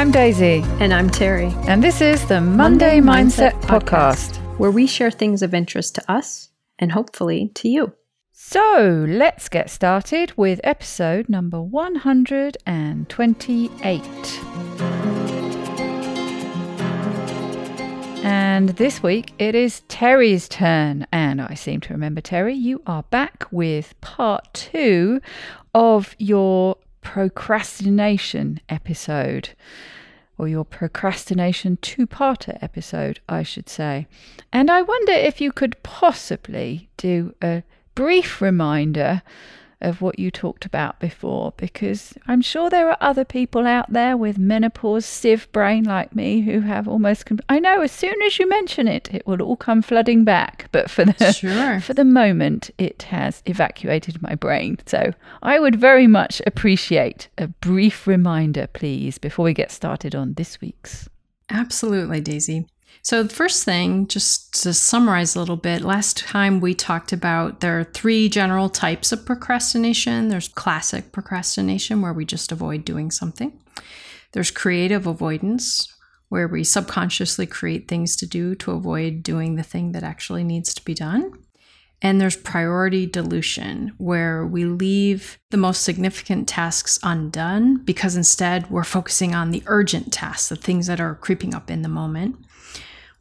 I'm Daisy. And I'm Terri. And this is the Monday, Monday Mindset, Mindset Podcast, where we share things of interest to us and hopefully to you. So let's get started with episode number 128. And this week it is Terri's turn. And I seem to remember, Terri, you are back with part two of your procrastination episode, or your procrastination two parter episode, I should say. And I wonder if you could possibly do a brief reminder of what you talked about before because I'm sure there are other people out there with menopause sieve brain like me who have almost com- I know as soon as you mention it it will all come flooding back but for the sure. for the moment it has evacuated my brain. So I would very much appreciate a brief reminder please before we get started on this week's. Absolutely Daisy so, the first thing, just to summarize a little bit, last time we talked about there are three general types of procrastination. There's classic procrastination, where we just avoid doing something, there's creative avoidance, where we subconsciously create things to do to avoid doing the thing that actually needs to be done. And there's priority dilution, where we leave the most significant tasks undone because instead we're focusing on the urgent tasks, the things that are creeping up in the moment.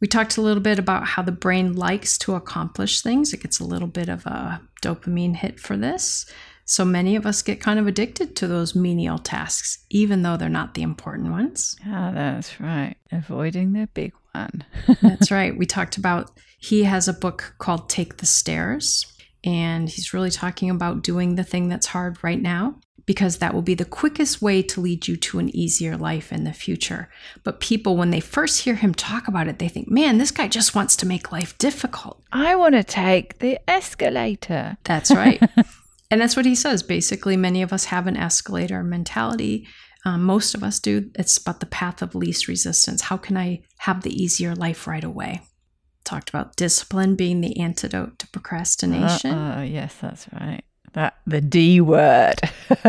We talked a little bit about how the brain likes to accomplish things. It gets a little bit of a dopamine hit for this. So many of us get kind of addicted to those menial tasks, even though they're not the important ones. Yeah, that's right. Avoiding the big one. that's right. We talked about, he has a book called Take the Stairs, and he's really talking about doing the thing that's hard right now because that will be the quickest way to lead you to an easier life in the future. But people, when they first hear him talk about it, they think, man, this guy just wants to make life difficult. I want to take the escalator. That's right. and that's what he says. Basically, many of us have an escalator mentality. Um, most of us do. It's about the path of least resistance. How can I have the easier life right away? Talked about discipline being the antidote to procrastination. Oh, yes, that's right. That the D word.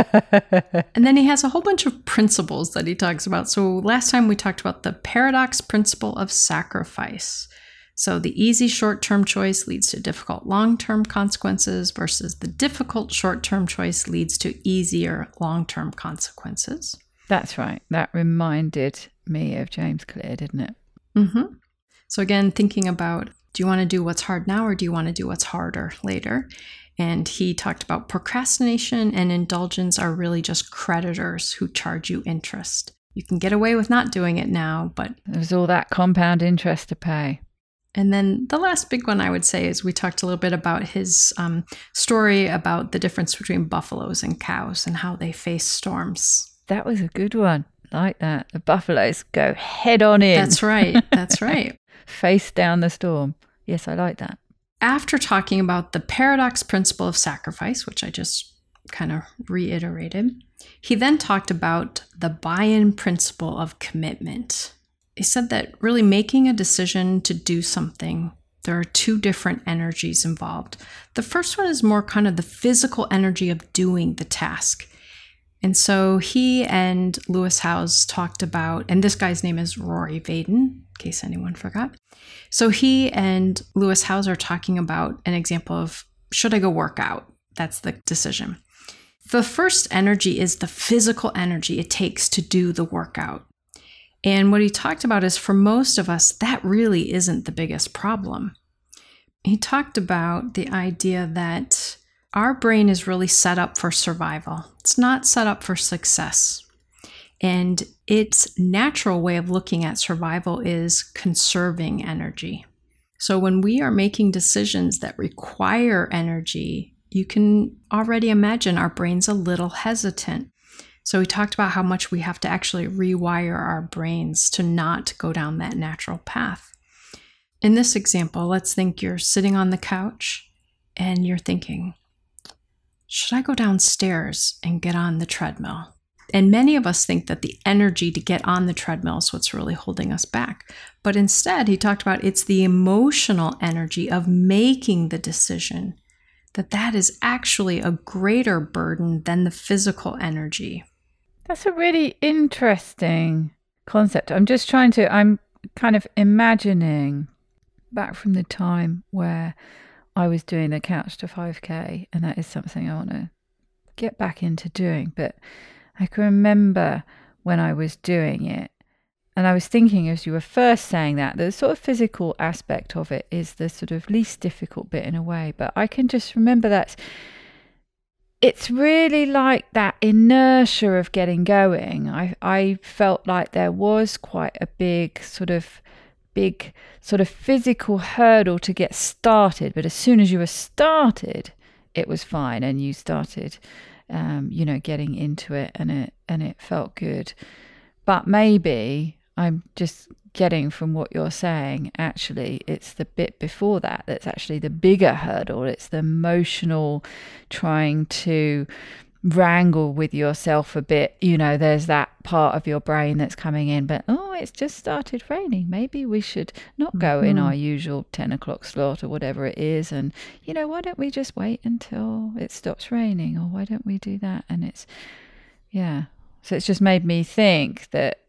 and then he has a whole bunch of principles that he talks about. So last time we talked about the paradox principle of sacrifice. So the easy short-term choice leads to difficult long-term consequences versus the difficult short-term choice leads to easier long-term consequences. That's right. That reminded me of James Clear, didn't it? Mm-hmm. So again, thinking about do you want to do what's hard now or do you want to do what's harder later? And he talked about procrastination and indulgence are really just creditors who charge you interest. You can get away with not doing it now, but there's all that compound interest to pay. And then the last big one I would say is we talked a little bit about his um, story about the difference between buffaloes and cows and how they face storms. That was a good one. Like that. The buffaloes go head on in. That's right. That's right. face down the storm. Yes, I like that after talking about the paradox principle of sacrifice, which I just kind of reiterated, he then talked about the buy in principle of commitment. He said that really making a decision to do something, there are two different energies involved. The first one is more kind of the physical energy of doing the task. And so he and Lewis Howes talked about, and this guy's name is Rory Vaden, in case anyone forgot. So he and Lewis Howes are talking about an example of should I go work out? That's the decision. The first energy is the physical energy it takes to do the workout. And what he talked about is for most of us, that really isn't the biggest problem. He talked about the idea that our brain is really set up for survival, it's not set up for success. And its natural way of looking at survival is conserving energy. So when we are making decisions that require energy, you can already imagine our brain's a little hesitant. So we talked about how much we have to actually rewire our brains to not go down that natural path. In this example, let's think you're sitting on the couch and you're thinking, should I go downstairs and get on the treadmill? And many of us think that the energy to get on the treadmill is what's really holding us back. But instead, he talked about it's the emotional energy of making the decision that that is actually a greater burden than the physical energy. That's a really interesting concept. I'm just trying to, I'm kind of imagining back from the time where I was doing the couch to 5K, and that is something I want to get back into doing. But I can remember when I was doing it, and I was thinking as you were first saying that, the sort of physical aspect of it is the sort of least difficult bit in a way. But I can just remember that it's really like that inertia of getting going. I, I felt like there was quite a big sort of big sort of physical hurdle to get started. But as soon as you were started, it was fine and you started um, you know, getting into it and it and it felt good. But maybe I'm just getting from what you're saying, actually, it's the bit before that that's actually the bigger hurdle. It's the emotional trying to wrangle with yourself a bit. You know, there's that part of your brain that's coming in, but oh, it's just started raining. Maybe we should not go mm-hmm. in our usual 10 o'clock slot or whatever it is. And, you know, why don't we just wait until it stops raining? Or why don't we do that? And it's, yeah. So it's just made me think that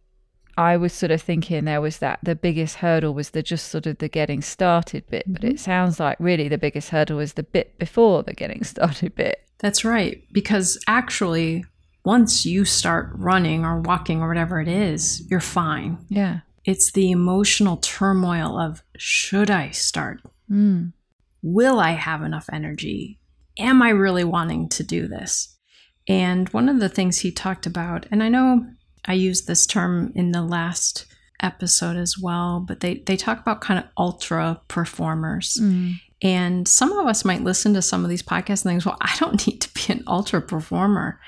I was sort of thinking there was that the biggest hurdle was the just sort of the getting started bit, but it mm-hmm. sounds like really the biggest hurdle was the bit before the getting started bit. That's right. Because actually, once you start running or walking or whatever it is, you're fine. Yeah. It's the emotional turmoil of should I start? Mm. Will I have enough energy? Am I really wanting to do this? And one of the things he talked about, and I know I used this term in the last episode as well, but they, they talk about kind of ultra performers. Mm. And some of us might listen to some of these podcasts and think, well, I don't need to be an ultra performer.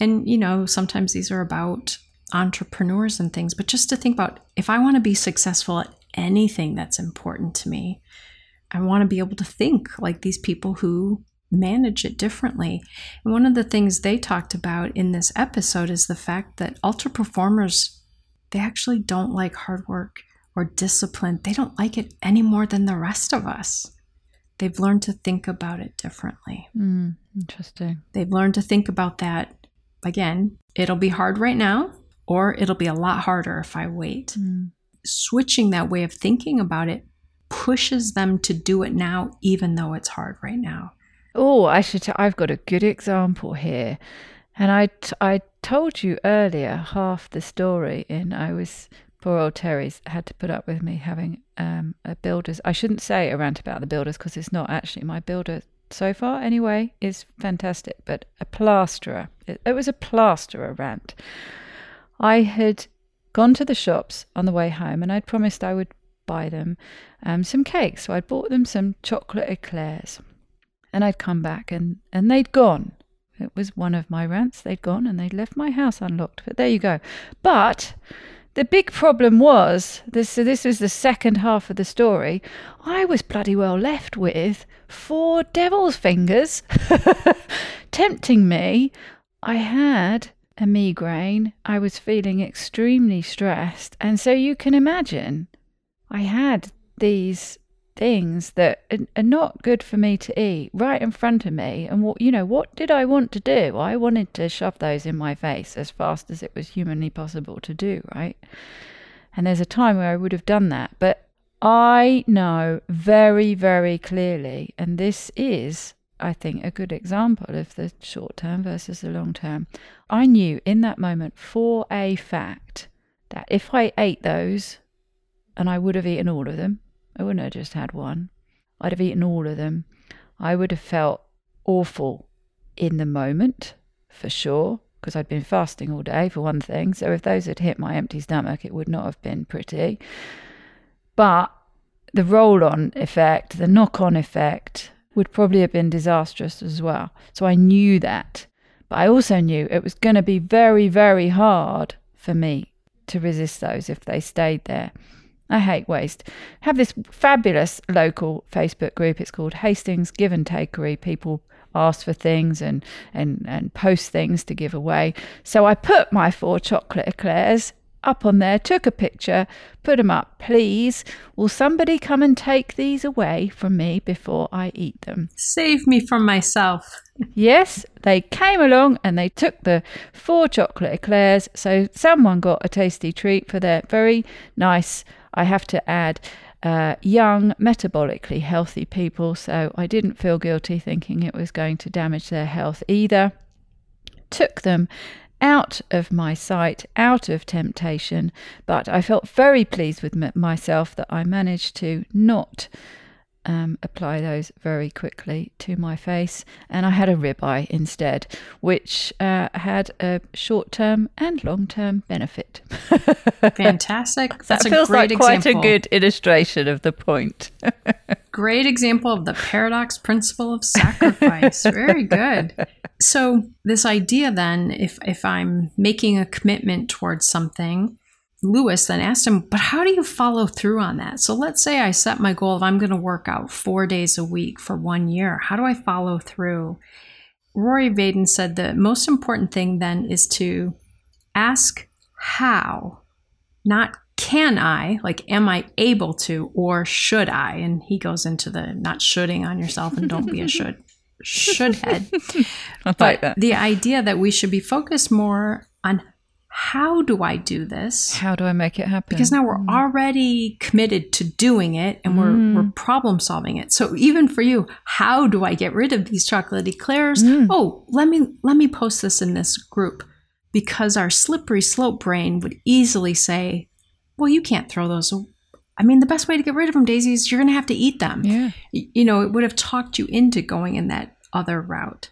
And, you know, sometimes these are about entrepreneurs and things, but just to think about if I want to be successful at anything that's important to me, I want to be able to think like these people who manage it differently. And one of the things they talked about in this episode is the fact that ultra performers, they actually don't like hard work or discipline. They don't like it any more than the rest of us. They've learned to think about it differently. Mm, interesting. They've learned to think about that. Again, it'll be hard right now, or it'll be a lot harder if I wait. Mm. Switching that way of thinking about it pushes them to do it now, even though it's hard right now. Oh, I should. T- I've got a good example here, and I t- I told you earlier half the story. In I was poor old Terri's had to put up with me having um, a builder's. I shouldn't say a rant about the builders because it's not actually my builder so far. Anyway, is fantastic, but a plasterer. It, it was a plasterer rant. I had gone to the shops on the way home, and I'd promised I would buy them um, some cakes. So I'd bought them some chocolate eclairs and I'd come back and, and they'd gone. It was one of my rants. They'd gone and they'd left my house unlocked. But there you go. But the big problem was this. So this was the second half of the story. I was bloody well left with four devil's fingers tempting me. I had a migraine. I was feeling extremely stressed, and so you can imagine, I had these things that are not good for me to eat right in front of me. And what, you know, what did I want to do? I wanted to shove those in my face as fast as it was humanly possible to do, right? And there's a time where I would have done that. But I know very, very clearly, and this is, I think, a good example of the short term versus the long term. I knew in that moment for a fact that if I ate those, and I would have eaten all of them, I wouldn't have just had one. I'd have eaten all of them. I would have felt awful in the moment, for sure, because I'd been fasting all day, for one thing. So if those had hit my empty stomach, it would not have been pretty. But the roll on effect, the knock on effect, would probably have been disastrous as well. So I knew that. But I also knew it was going to be very, very hard for me to resist those if they stayed there. I hate waste. Have this fabulous local Facebook group. It's called Hastings Give and Takery. People ask for things and, and, and post things to give away. So I put my four chocolate eclairs up on there, took a picture, put them up. Please, will somebody come and take these away from me before I eat them? Save me from myself. Yes, they came along and they took the four chocolate eclairs. So someone got a tasty treat for their very nice, I have to add, uh, young, metabolically healthy people. So I didn't feel guilty thinking it was going to damage their health either. Took them out of my sight, out of temptation, but I felt very pleased with m- myself that I managed to not um, apply those very quickly to my face, and I had a ribeye instead, which uh, had a short term and long term benefit. Fantastic. That's that a feels great like quite example. a good illustration of the point. Great example of the paradox principle of sacrifice. Very good. So this idea then, if if I'm making a commitment towards something, Lewis then asked him, but how do you follow through on that? So let's say I set my goal of I'm going to work out four days a week for one year. How do I follow through? Rory Vaden said the most important thing then is to ask how, not can I, like, am I able to, or should I? And he goes into the not shoulding on yourself and don't be a should should head. I But like that. the idea that we should be focused more on how do I do this? How do I make it happen? Because now we're already committed to doing it and we're, Mm. we're problem solving it. So even for you, how do I get rid of these chocolate eclairs? Mm. Oh, let me let me post this in this group. Because our slippery slope brain would easily say, well, you can't throw those. aw- I mean, the best way to get rid of them, Daisy, is you're going to have to eat them yeah. you know, it would have talked you into going in that other route.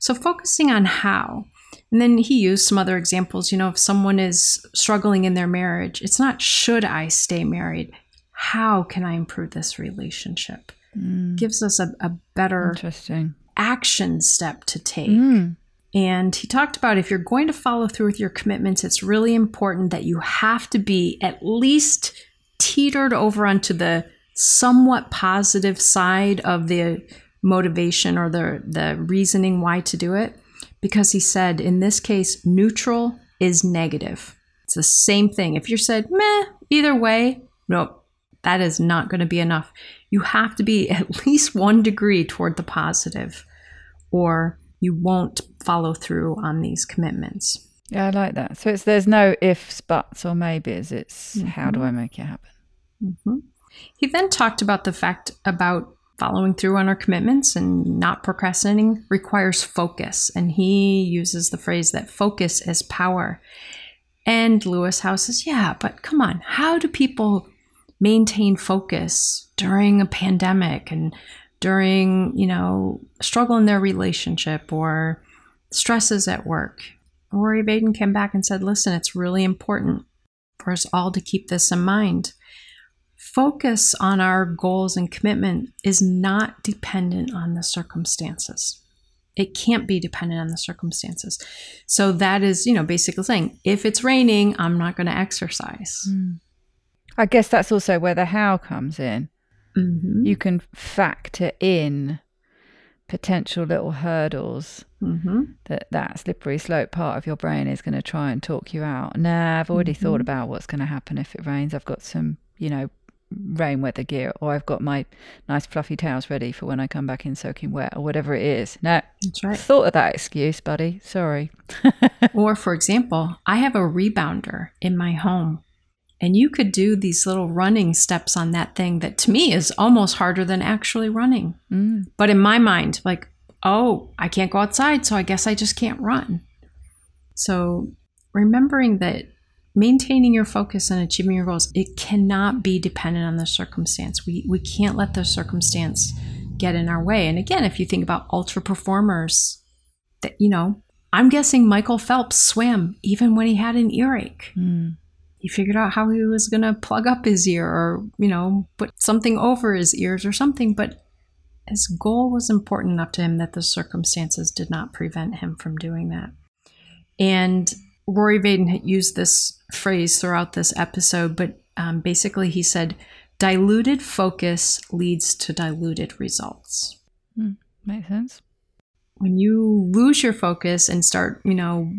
So focusing on how. And then he used some other examples. You know, if someone is struggling in their marriage, it's not should I stay married? How can I improve this relationship? Mm. Gives us a, a better Interesting. action step to take. Mm. And he talked about if you're going to follow through with your commitments, it's really important that you have to be at least teetered over onto the somewhat positive side of the motivation or the, the reasoning why to do it. Because he said, in this case, neutral is negative. It's the same thing. If you're said, meh, either way, nope, that is not going to be enough. You have to be at least one degree toward the positive, or you won't follow through on these commitments. Yeah, I like that. So it's there's no ifs, buts, or maybes. It's how do I make it happen? Mhm. He then talked about the fact about following through on our commitments and not procrastinating requires focus. And he uses the phrase that focus is power. And Lewis Howes says, yeah, but come on, how do people maintain focus during a pandemic and during, you know, struggle in their relationship or stresses at work? Rory Vaden came back and said, listen, it's really important for us all to keep this in mind focus on our goals and commitment is not dependent on the circumstances. It can't be dependent on the circumstances. So that is, you know, basically saying if it's raining, I'm not going to exercise. I guess that's also where the how comes in. Mm-hmm. You can factor in potential little hurdles Mm-hmm. that that slippery slope part of your brain is going to try and talk you out. Nah, I've already thought about what's going to happen if it rains. I've got some, you know, rain weather gear, or I've got my nice fluffy towels ready for when I come back in soaking wet, or whatever it is. No, That's right. thought of that excuse, buddy. Sorry. or, for example, I have a rebounder in my home, and you could do these little running steps on that thing that to me is almost harder than actually running. Mm. But in my mind, like, oh, I can't go outside, so I guess I just can't run. So remembering that maintaining your focus and achieving your goals, it cannot be dependent on the circumstance. We we can't let the circumstance get in our way. And again, if you think about ultra performers, that you know, I'm guessing Michael Phelps swam even when he had an earache. Mm. He figured out how he was going to plug up his ear or, you know, put something over his ears or something, but his goal was important enough to him that the circumstances did not prevent him from doing that. And Rory Vaden had used this phrase throughout this episode, but um, basically he said, diluted focus leads to diluted results. Makes sense. When you lose your focus and start, you know,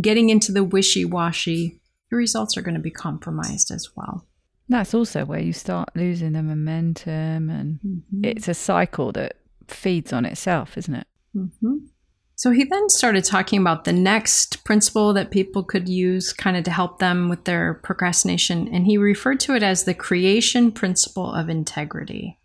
getting into the wishy washy, your results are going to be compromised as well. That's also where you start losing the momentum, and mm-hmm. it's a cycle that feeds on itself, isn't it? Mm-hmm. So he then started talking about the next principle that people could use kind of to help them with their procrastination. And he referred to it as the creation principle of integrity.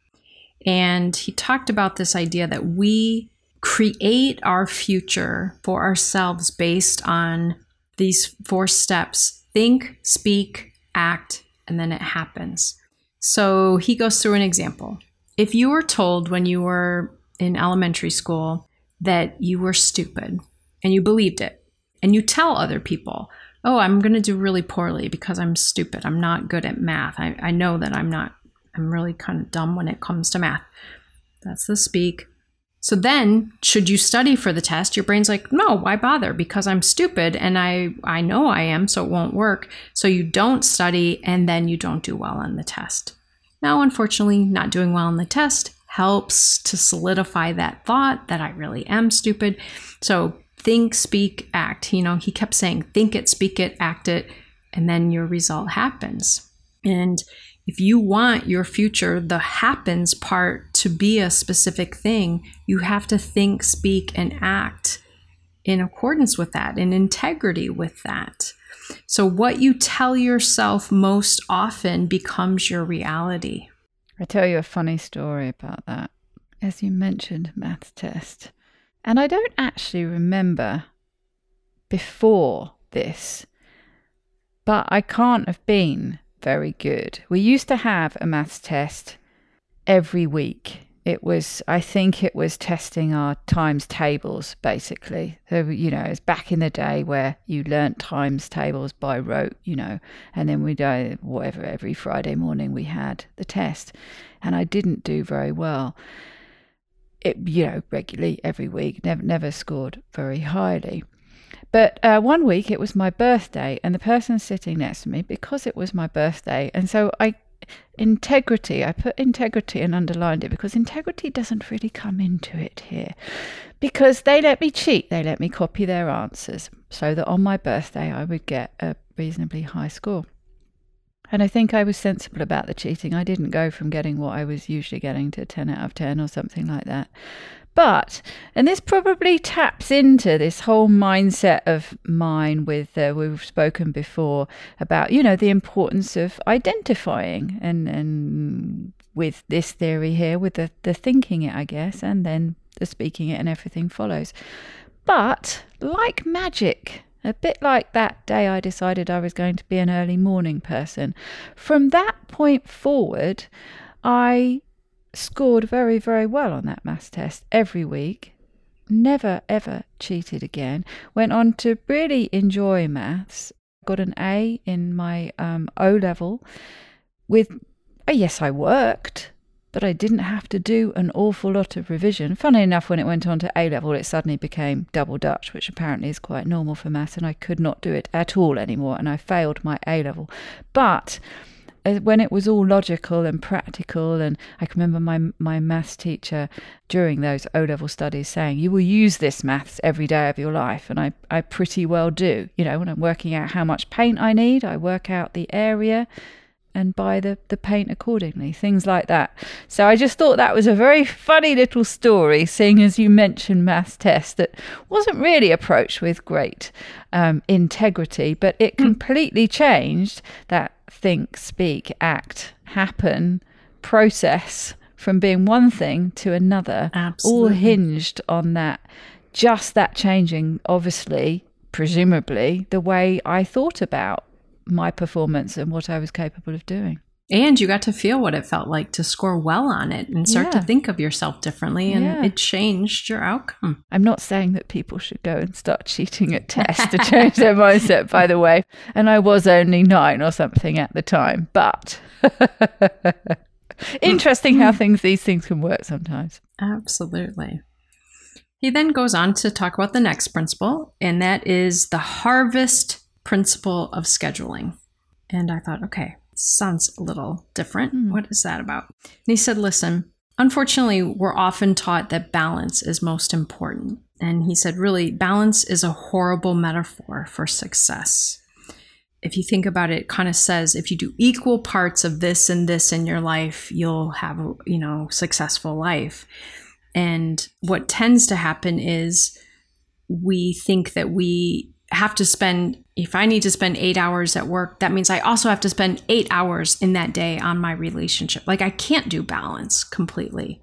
And he talked about this idea that we create our future for ourselves based on these four steps think, speak, act, and then it happens. So he goes through an example. If you were told when you were in elementary school that you were stupid and you believed it, and you tell other people, oh, I'm going to do really poorly because I'm stupid. I'm not good at math. I, I know that I'm not, I'm really kind of dumb when it comes to math. That's the speak. So then, should you study for the test, your brain's like, no, why bother? Because I'm stupid and I, I know I am, so it won't work. So you don't study and then you don't do well on the test. Now, unfortunately, not doing well on the test helps to solidify that thought that I really am stupid. So think, speak, act. You know, he kept saying, think it, speak it, act it, and then your result happens. And if you want your future, the happens part to be a specific thing, you have to think, speak, and act in accordance with that, in integrity with that. So, what you tell yourself most often becomes your reality. I tell you a funny story about that. As you mentioned, math test. And I don't actually remember before this, but I can't have been very good. We used to have a maths test every week. It was, I think it was testing our times tables, basically. So, you know, it's back in the day where you learnt times tables by rote, you know, and then we do whatever, every Friday morning we had the test. And I didn't do very well. It, you know, regularly every week, never, never scored very highly. But uh, one week it was my birthday, and the person sitting next to me, because it was my birthday, and so I integrity. I put integrity and underlined it because integrity doesn't really come into it here. Because they let me cheat, they let me copy their answers so that on my birthday I would get a reasonably high score. And I think I was sensible about the cheating. I didn't go from getting what I was usually getting to 10 out of 10 or something like that. But, and this probably taps into this whole mindset of mine with, uh, we've spoken before about, you know, the importance of identifying and, and with this theory here, with the, the thinking it, I guess, and then the speaking it and everything follows. But like magic, a bit like that day I decided I was going to be an early morning person, from that point forward, I scored very, very well on that maths test every week. Never ever cheated again. Went on to really enjoy maths. Got an A in my um, O level. With oh, yes, I worked, but I didn't have to do an awful lot of revision. Funny enough, when it went on to A level, it suddenly became double Dutch, which apparently is quite normal for maths, and I could not do it at all anymore, and I failed my A level. But when it was all logical and practical, and I can remember my my maths teacher during those O level studies saying, "You will use this maths every day of your life," and I I pretty well do. You know, when I'm working out how much paint I need, I work out the area and buy the, the paint accordingly, things like that. So I just thought that was a very funny little story, seeing as you mentioned maths test that wasn't really approached with great um, integrity, but it hmm. completely changed that think, speak, act, happen process from being one thing to another, Absolutely. all hinged on that, just that changing, obviously, presumably, the way I thought about my performance and what I was capable of doing. And you got to feel what it felt like to score well on it and start yeah. to think of yourself differently, and yeah. it changed your outcome. I'm not saying that people should go and start cheating at tests to change their mindset, by the way. And I was only nine or something at the time, but interesting how things these things can work sometimes. Absolutely. He then goes on to talk about the next principle, and that is the harvest principle of scheduling. And I thought, okay, sounds a little different. Mm. What is that about? And he said, listen, unfortunately, we're often taught that balance is most important. And he said, really, balance is a horrible metaphor for success. if you think about it, it kind of says if you do equal parts of this and this in your life, you'll have, a, you know, successful life. And what tends to happen is we think that we have to spend if I need to spend 8 hours at work, that means I also have to spend 8 hours in that day on my relationship. Like I can't do balance completely.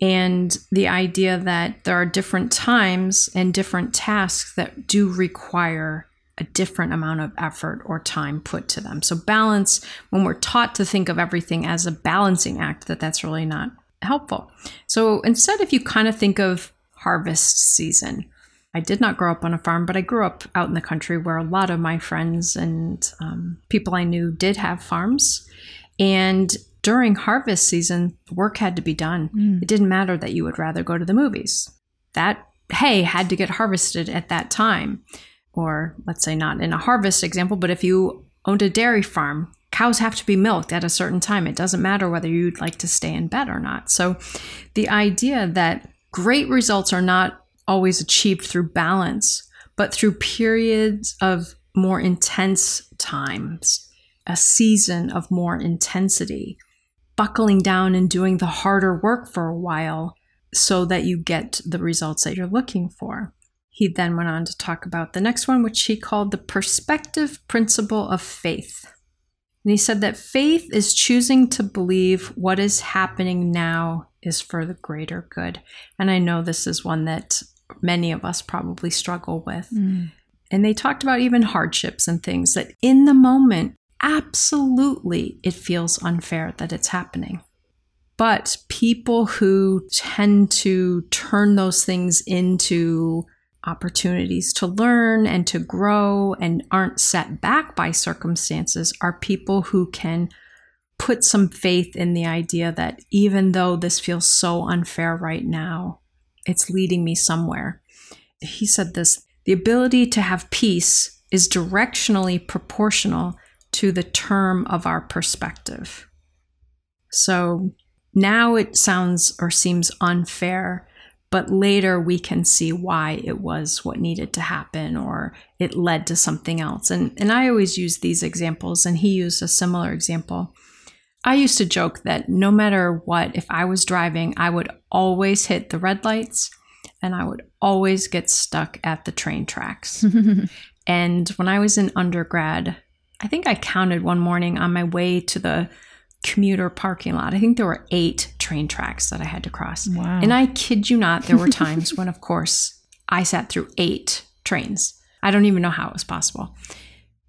And the idea that there are different times and different tasks that do require a different amount of effort or time put to them. So balance when we're taught to think of everything as a balancing act that that's really not helpful. So instead if you kind of think of harvest season, I did not grow up on a farm, but I grew up out in the country where a lot of my friends and um, people I knew did have farms. And during harvest season, work had to be done. Mm. It didn't matter that you would rather go to the movies. That hay had to get harvested at that time or let's say not in a harvest example, but if you owned a dairy farm, cows have to be milked at a certain time. It doesn't matter whether you'd like to stay in bed or not. So the idea that great results are not always achieved through balance, but through periods of more intense times, a season of more intensity, buckling down and doing the harder work for a while so that you get the results that you're looking for. He then went on to talk about the next one, which he called the perspective principle of faith. And he said that faith is choosing to believe what is happening now is for the greater good. And I know this is one that many of us probably struggle with. Mm. And they talked about even hardships and things that in the moment, absolutely, it feels unfair that it's happening. But people who tend to turn those things into opportunities to learn and to grow and aren't set back by circumstances are people who can put some faith in the idea that even though this feels so unfair right now, it's leading me somewhere. He said this the ability to have peace is directionally proportional to the term of our perspective. So now it sounds or seems unfair but later we can see why it was what needed to happen or it led to something else. And, and I always use these examples, and he used a similar example. I used to joke that no matter what, if I was driving, I would always hit the red lights and I would always get stuck at the train tracks. and when I was in undergrad, I think I counted one morning on my way to the commuter parking lot. I think there were eight train tracks that I had to cross. Wow. And I kid you not, there were times when, of course, I sat through eight trains. I don't even know how it was possible.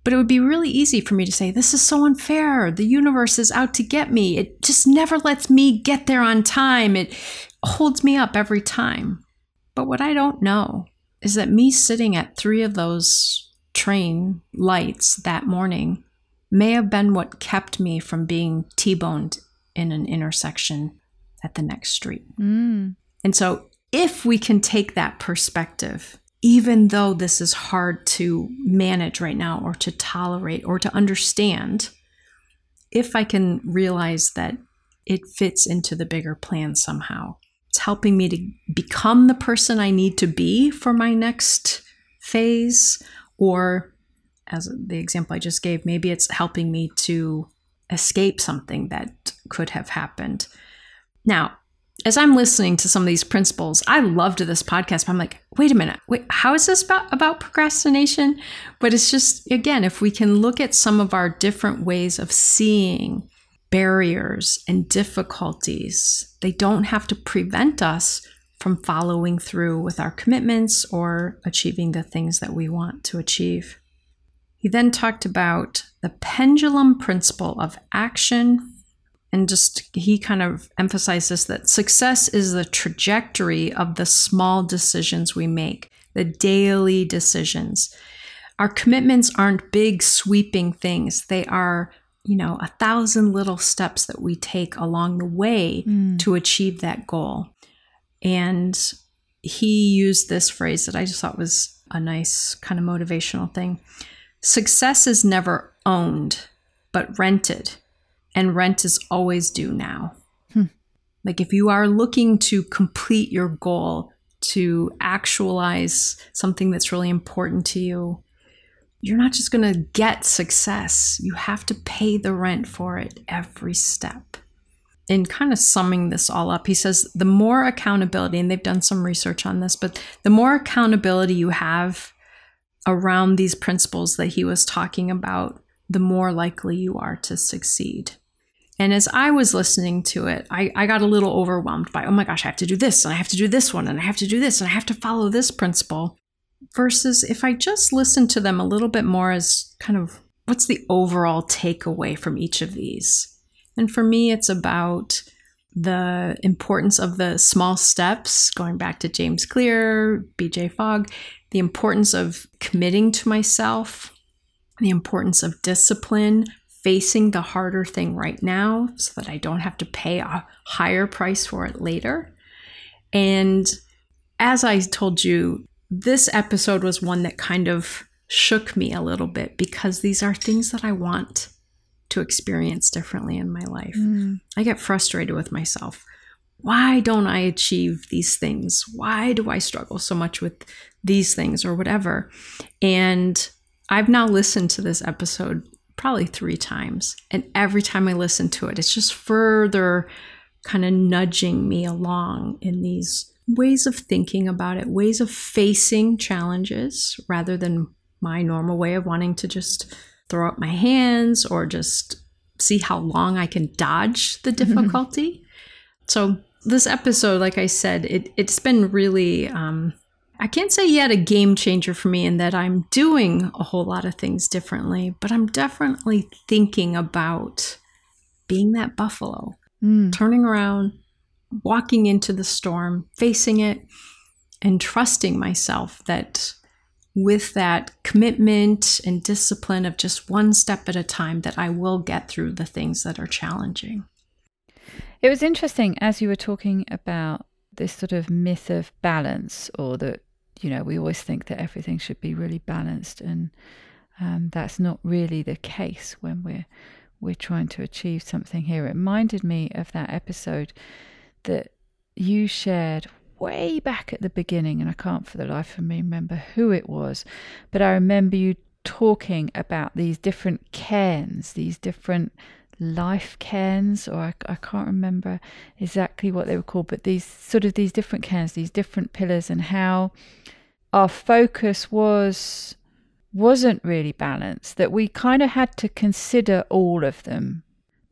But it would be really easy for me to say, This is so unfair. The universe is out to get me. It just never lets me get there on time. It holds me up every time. But what I don't know is that me sitting at three of those train lights that morning may have been what kept me from being T boned in an intersection at the next street. Mm. And so, if we can take that perspective, even though this is hard to manage right now or to tolerate or to understand, if I can realize that it fits into the bigger plan somehow, it's helping me to become the person I need to be for my next phase or as the example I just gave, maybe it's helping me to escape something that could have happened. Now, as I'm listening to some of these principles, I loved this podcast, but I'm like, wait a minute, wait, how is this about, about procrastination? But it's just, again, if we can look at some of our different ways of seeing barriers and difficulties, they don't have to prevent us from following through with our commitments or achieving the things that we want to achieve. He then talked about the pendulum principle of action. And just he kind of emphasizes that success is the trajectory of the small decisions we make, the daily decisions. Our commitments aren't big, sweeping things. They are, you know, a thousand little steps that we take along the way mm. to achieve that goal. And he used this phrase that I just thought was a nice kind of motivational thing. Success is never owned, but rented, and rent is always due now. Hmm. Like if you are looking to complete your goal, to actualize something that's really important to you, you're not just going to get success, you have to pay the rent for it every step. In kind of summing this all up, he says the more accountability, and they've done some research on this, but the more accountability you have around these principles that he was talking about, the more likely you are to succeed. And as I was listening to it, I, I got a little overwhelmed by, oh my gosh, I have to do this, and I have to do this one, and I have to do this, and I have to follow this principle. Versus if I just listen to them a little bit more as kind of what's the overall takeaway from each of these. And for me, it's about the importance of the small steps, going back to James Clear, BJ Fogg, the importance of committing to myself, the importance of discipline, facing the harder thing right now so that I don't have to pay a higher price for it later. And as I told you, this episode was one that kind of shook me a little bit because these are things that I want to experience differently in my life. Mm. I get frustrated with myself. Why don't I achieve these things? Why do I struggle so much with these things or whatever? And I've now listened to this episode probably three times. And every time I listen to it, it's just further kind of nudging me along in these ways of thinking about it, ways of facing challenges rather than my normal way of wanting to just throw up my hands or just see how long I can dodge the mm-hmm. difficulty. so this episode, like I said, it it's been really um, I can't say yet a game changer for me in that I'm doing a whole lot of things differently, but I'm definitely thinking about being that buffalo, mm. turning around, walking into the storm, facing it, and trusting myself that with that commitment and discipline of just one step at a time that I will get through the things that are challenging. It was interesting as you were talking about this sort of myth of balance or that you know we always think that everything should be really balanced and um, that's not really the case when we're we're trying to achieve something here. It reminded me of that episode that you shared way back at the beginning, and I can't for the life of me remember who it was, but I remember you talking about these different cairns, these different life cairns, or I, I can't remember exactly what they were called, but these sort of these different cairns, these different pillars, and how our focus was wasn't really balanced, that we kind of had to consider all of them,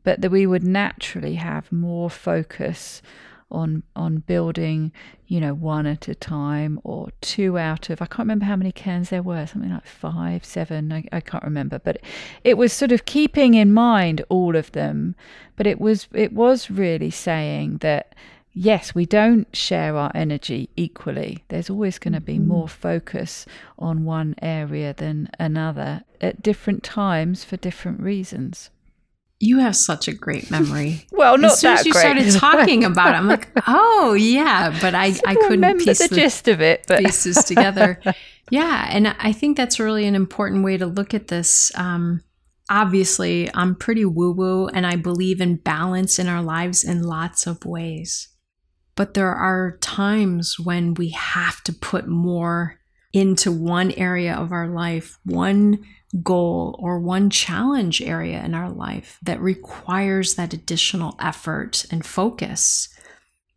but that we would naturally have more focus on on building, you know, one at a time or two out of I can't remember how many cairns there were, something like five, seven, I, I can't remember. But it was sort of keeping in mind all of them. But it was it was really saying that yes, we don't share our energy equally. There's always going to be mm-hmm. more focus on one area than another at different times for different reasons. You have such a great memory. well, not as soon as you great. started talking about it, I'm like, oh yeah, but I, I couldn't piece the, the gist of it, but pieces together. yeah, and I think that's really an important way to look at this. Um, obviously, I'm pretty woo woo, and I believe in balance in our lives in lots of ways. But there are times when we have to put more into one area of our life, one goal or one challenge area in our life that requires that additional effort and focus.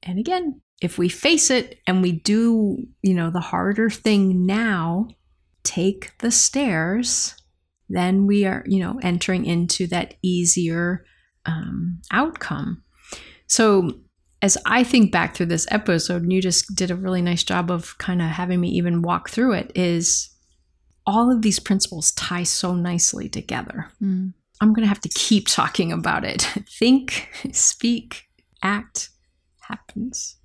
And again, if we face it and we do, you know, the harder thing now, take the stairs, then we are, you know, entering into that easier um, outcome. So, as I think back through this episode, and you just did a really nice job of kind of having me even walk through it, is all of these principles tie so nicely together. Mm. I'm going to have to keep talking about it. Think, speak, act, happens.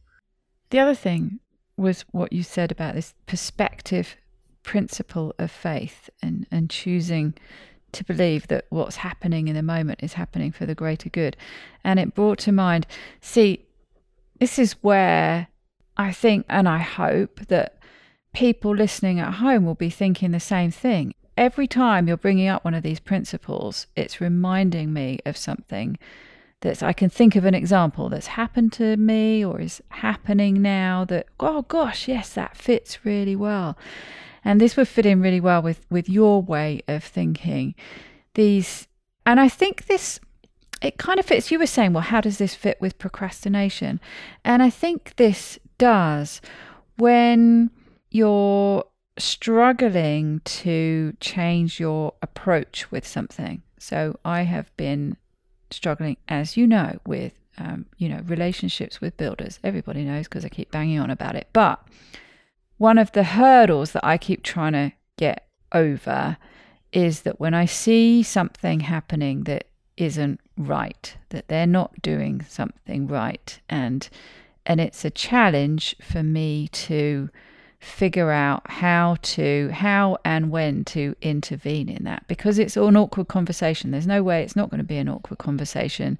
The other thing was what you said about this perspective principle of faith and, and choosing to believe that what's happening in the moment is happening for the greater good. And it brought to mind, see, this is where I think and I hope that people listening at home will be thinking the same thing. Every time you're bringing up one of these principles, it's reminding me of something that I can think of an example that's happened to me or is happening now that, oh gosh, yes, that fits really well. and this would fit in really well with with your way of thinking. These, and I think this it kind of fits. You were saying, well, how does this fit with procrastination? And I think this does when you're struggling to change your approach with something. So I have been struggling, as you know, with um, you know relationships with builders. Everybody knows because I keep banging on about it. But one of the hurdles that I keep trying to get over is that when I see something happening that isn't right, that they're not doing something right, and and it's a challenge for me to figure out how to how and when to intervene in that because it's an awkward conversation. There's no way it's not going to be an awkward conversation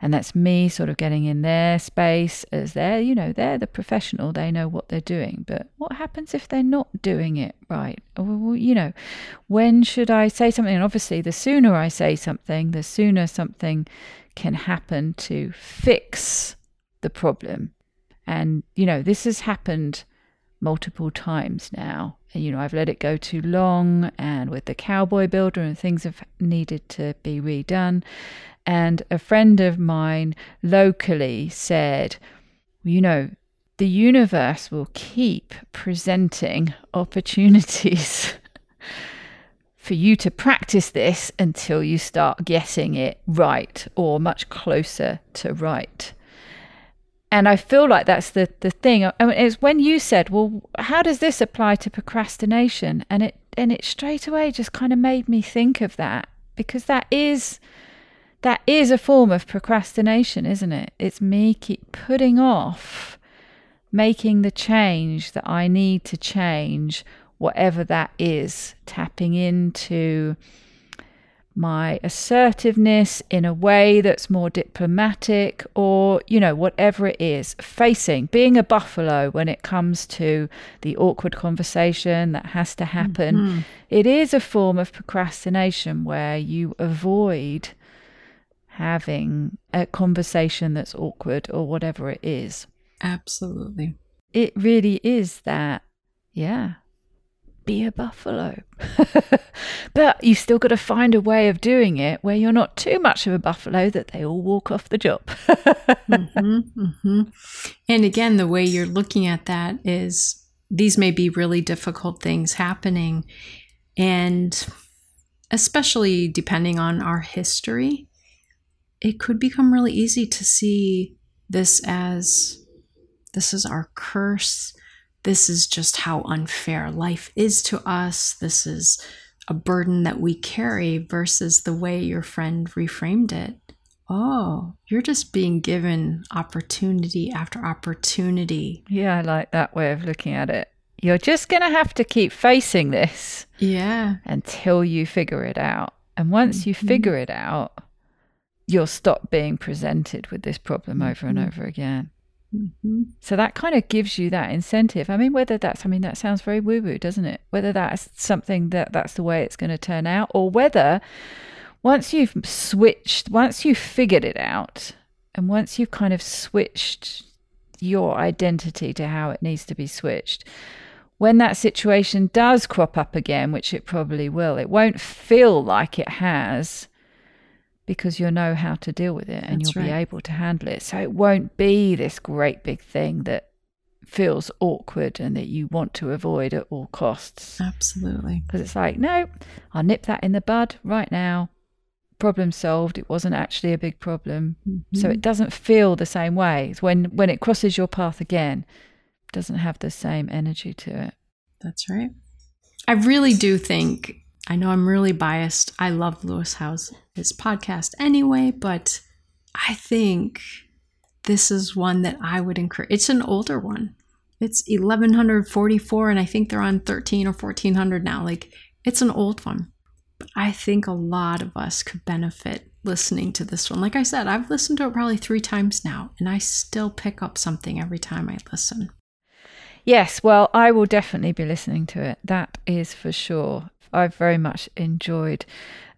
and that's me sort of getting in their space as they're you know they're the professional they know what they're doing but what happens if they're not doing it right you know when should i say something and obviously the sooner i say something the sooner something can happen to fix the problem and you know this has happened multiple times now. You know, I've let it go too long, and with the cowboy builder, and things have needed to be redone. And a friend of mine locally said, you know, the universe will keep presenting opportunities for you to practice this until you start getting it right or much closer to right and I feel like that's the the thing. I mean, it's when you said, "Well, how does this apply to procrastination?" and it and it straight away just kind of made me think of that because that is that is a form of procrastination, isn't it? It's me keep putting off making the change that I need to change, whatever that is, tapping into my assertiveness in a way that's more diplomatic or, you know, whatever it is, facing, being a buffalo when it comes to the awkward conversation that has to happen. Mm-hmm. It is a form of procrastination where you avoid having a conversation that's awkward or whatever it is. Absolutely. It really is that, yeah, be a buffalo. but you've still got to find a way of doing it where you're not too much of a buffalo that they all walk off the job. mm-hmm, mm-hmm. And again, the way you're looking at that is these may be really difficult things happening. And especially depending on our history, it could become really easy to see this as this is our curse this is just how unfair life is to us. This is a burden that we carry versus the way your friend reframed it. Oh, you're just being given opportunity after opportunity. Yeah, I like that way of looking at it. You're just going to have to keep facing this. Yeah. Until you figure it out. And once mm-hmm. you figure it out, you'll stop being presented with this problem over mm-hmm. and over again. Mm-hmm. So that kind of gives you that incentive. I mean, whether that's, I mean, that sounds very woo woo, doesn't it? Whether that's something that that's the way it's going to turn out, or whether once you've switched, once you've figured it out, and once you've kind of switched your identity to how it needs to be switched, when that situation does crop up again, which it probably will, it won't feel like it has because you'll know how to deal with it and That's you'll right. be able to handle it. So it won't be this great big thing that feels awkward and that you want to avoid at all costs. Absolutely. Because it's like, no, I'll nip that in the bud right now. Problem solved. It wasn't actually a big problem. Mm-hmm. So it doesn't feel the same way. It's when when it crosses your path again, it doesn't have the same energy to it. That's right. I really do think I know I'm really biased. I love Lewis Howes, his podcast anyway, but I think this is one that I would encourage. It's an older one. It's 1144, and I think they're on 13 or 1400 now. Like, it's an old one. But I think a lot of us could benefit listening to this one. Like I said, I've listened to it probably three times now, and I still pick up something every time I listen. Yes, well, I will definitely be listening to it. That is for sure. I've very much enjoyed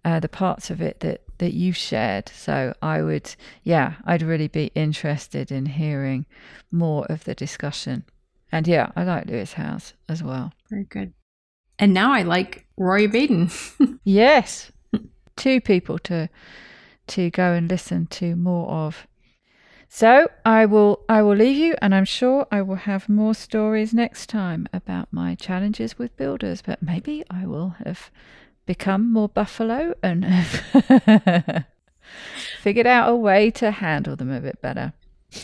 uh, the parts of it that that you've shared. So I would, yeah, I'd really be interested in hearing more of the discussion. And yeah, I like Lewis Howes as well. Very good. And now I like Rory Vaden. yes. Two people to to go and listen to more of. So I will I will leave you and I'm sure I will have more stories next time about my challenges with builders, but maybe I will have become more buffalo and have figured out a way to handle them a bit better.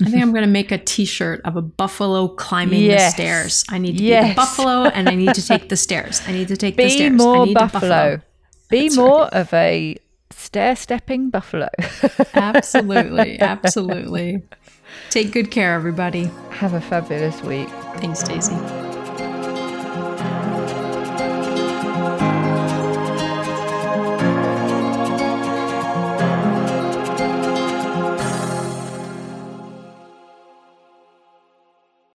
I think I'm going to make a T-shirt of a buffalo climbing Yes. the stairs. I need to be the buffalo, and I need to take the stairs. I need to take the Be stairs. I more need the buffalo. Be That's more of a stair stepping buffalo. Absolutely, absolutely. Take good care, everybody. have a fabulous week. Thanks, Daisy.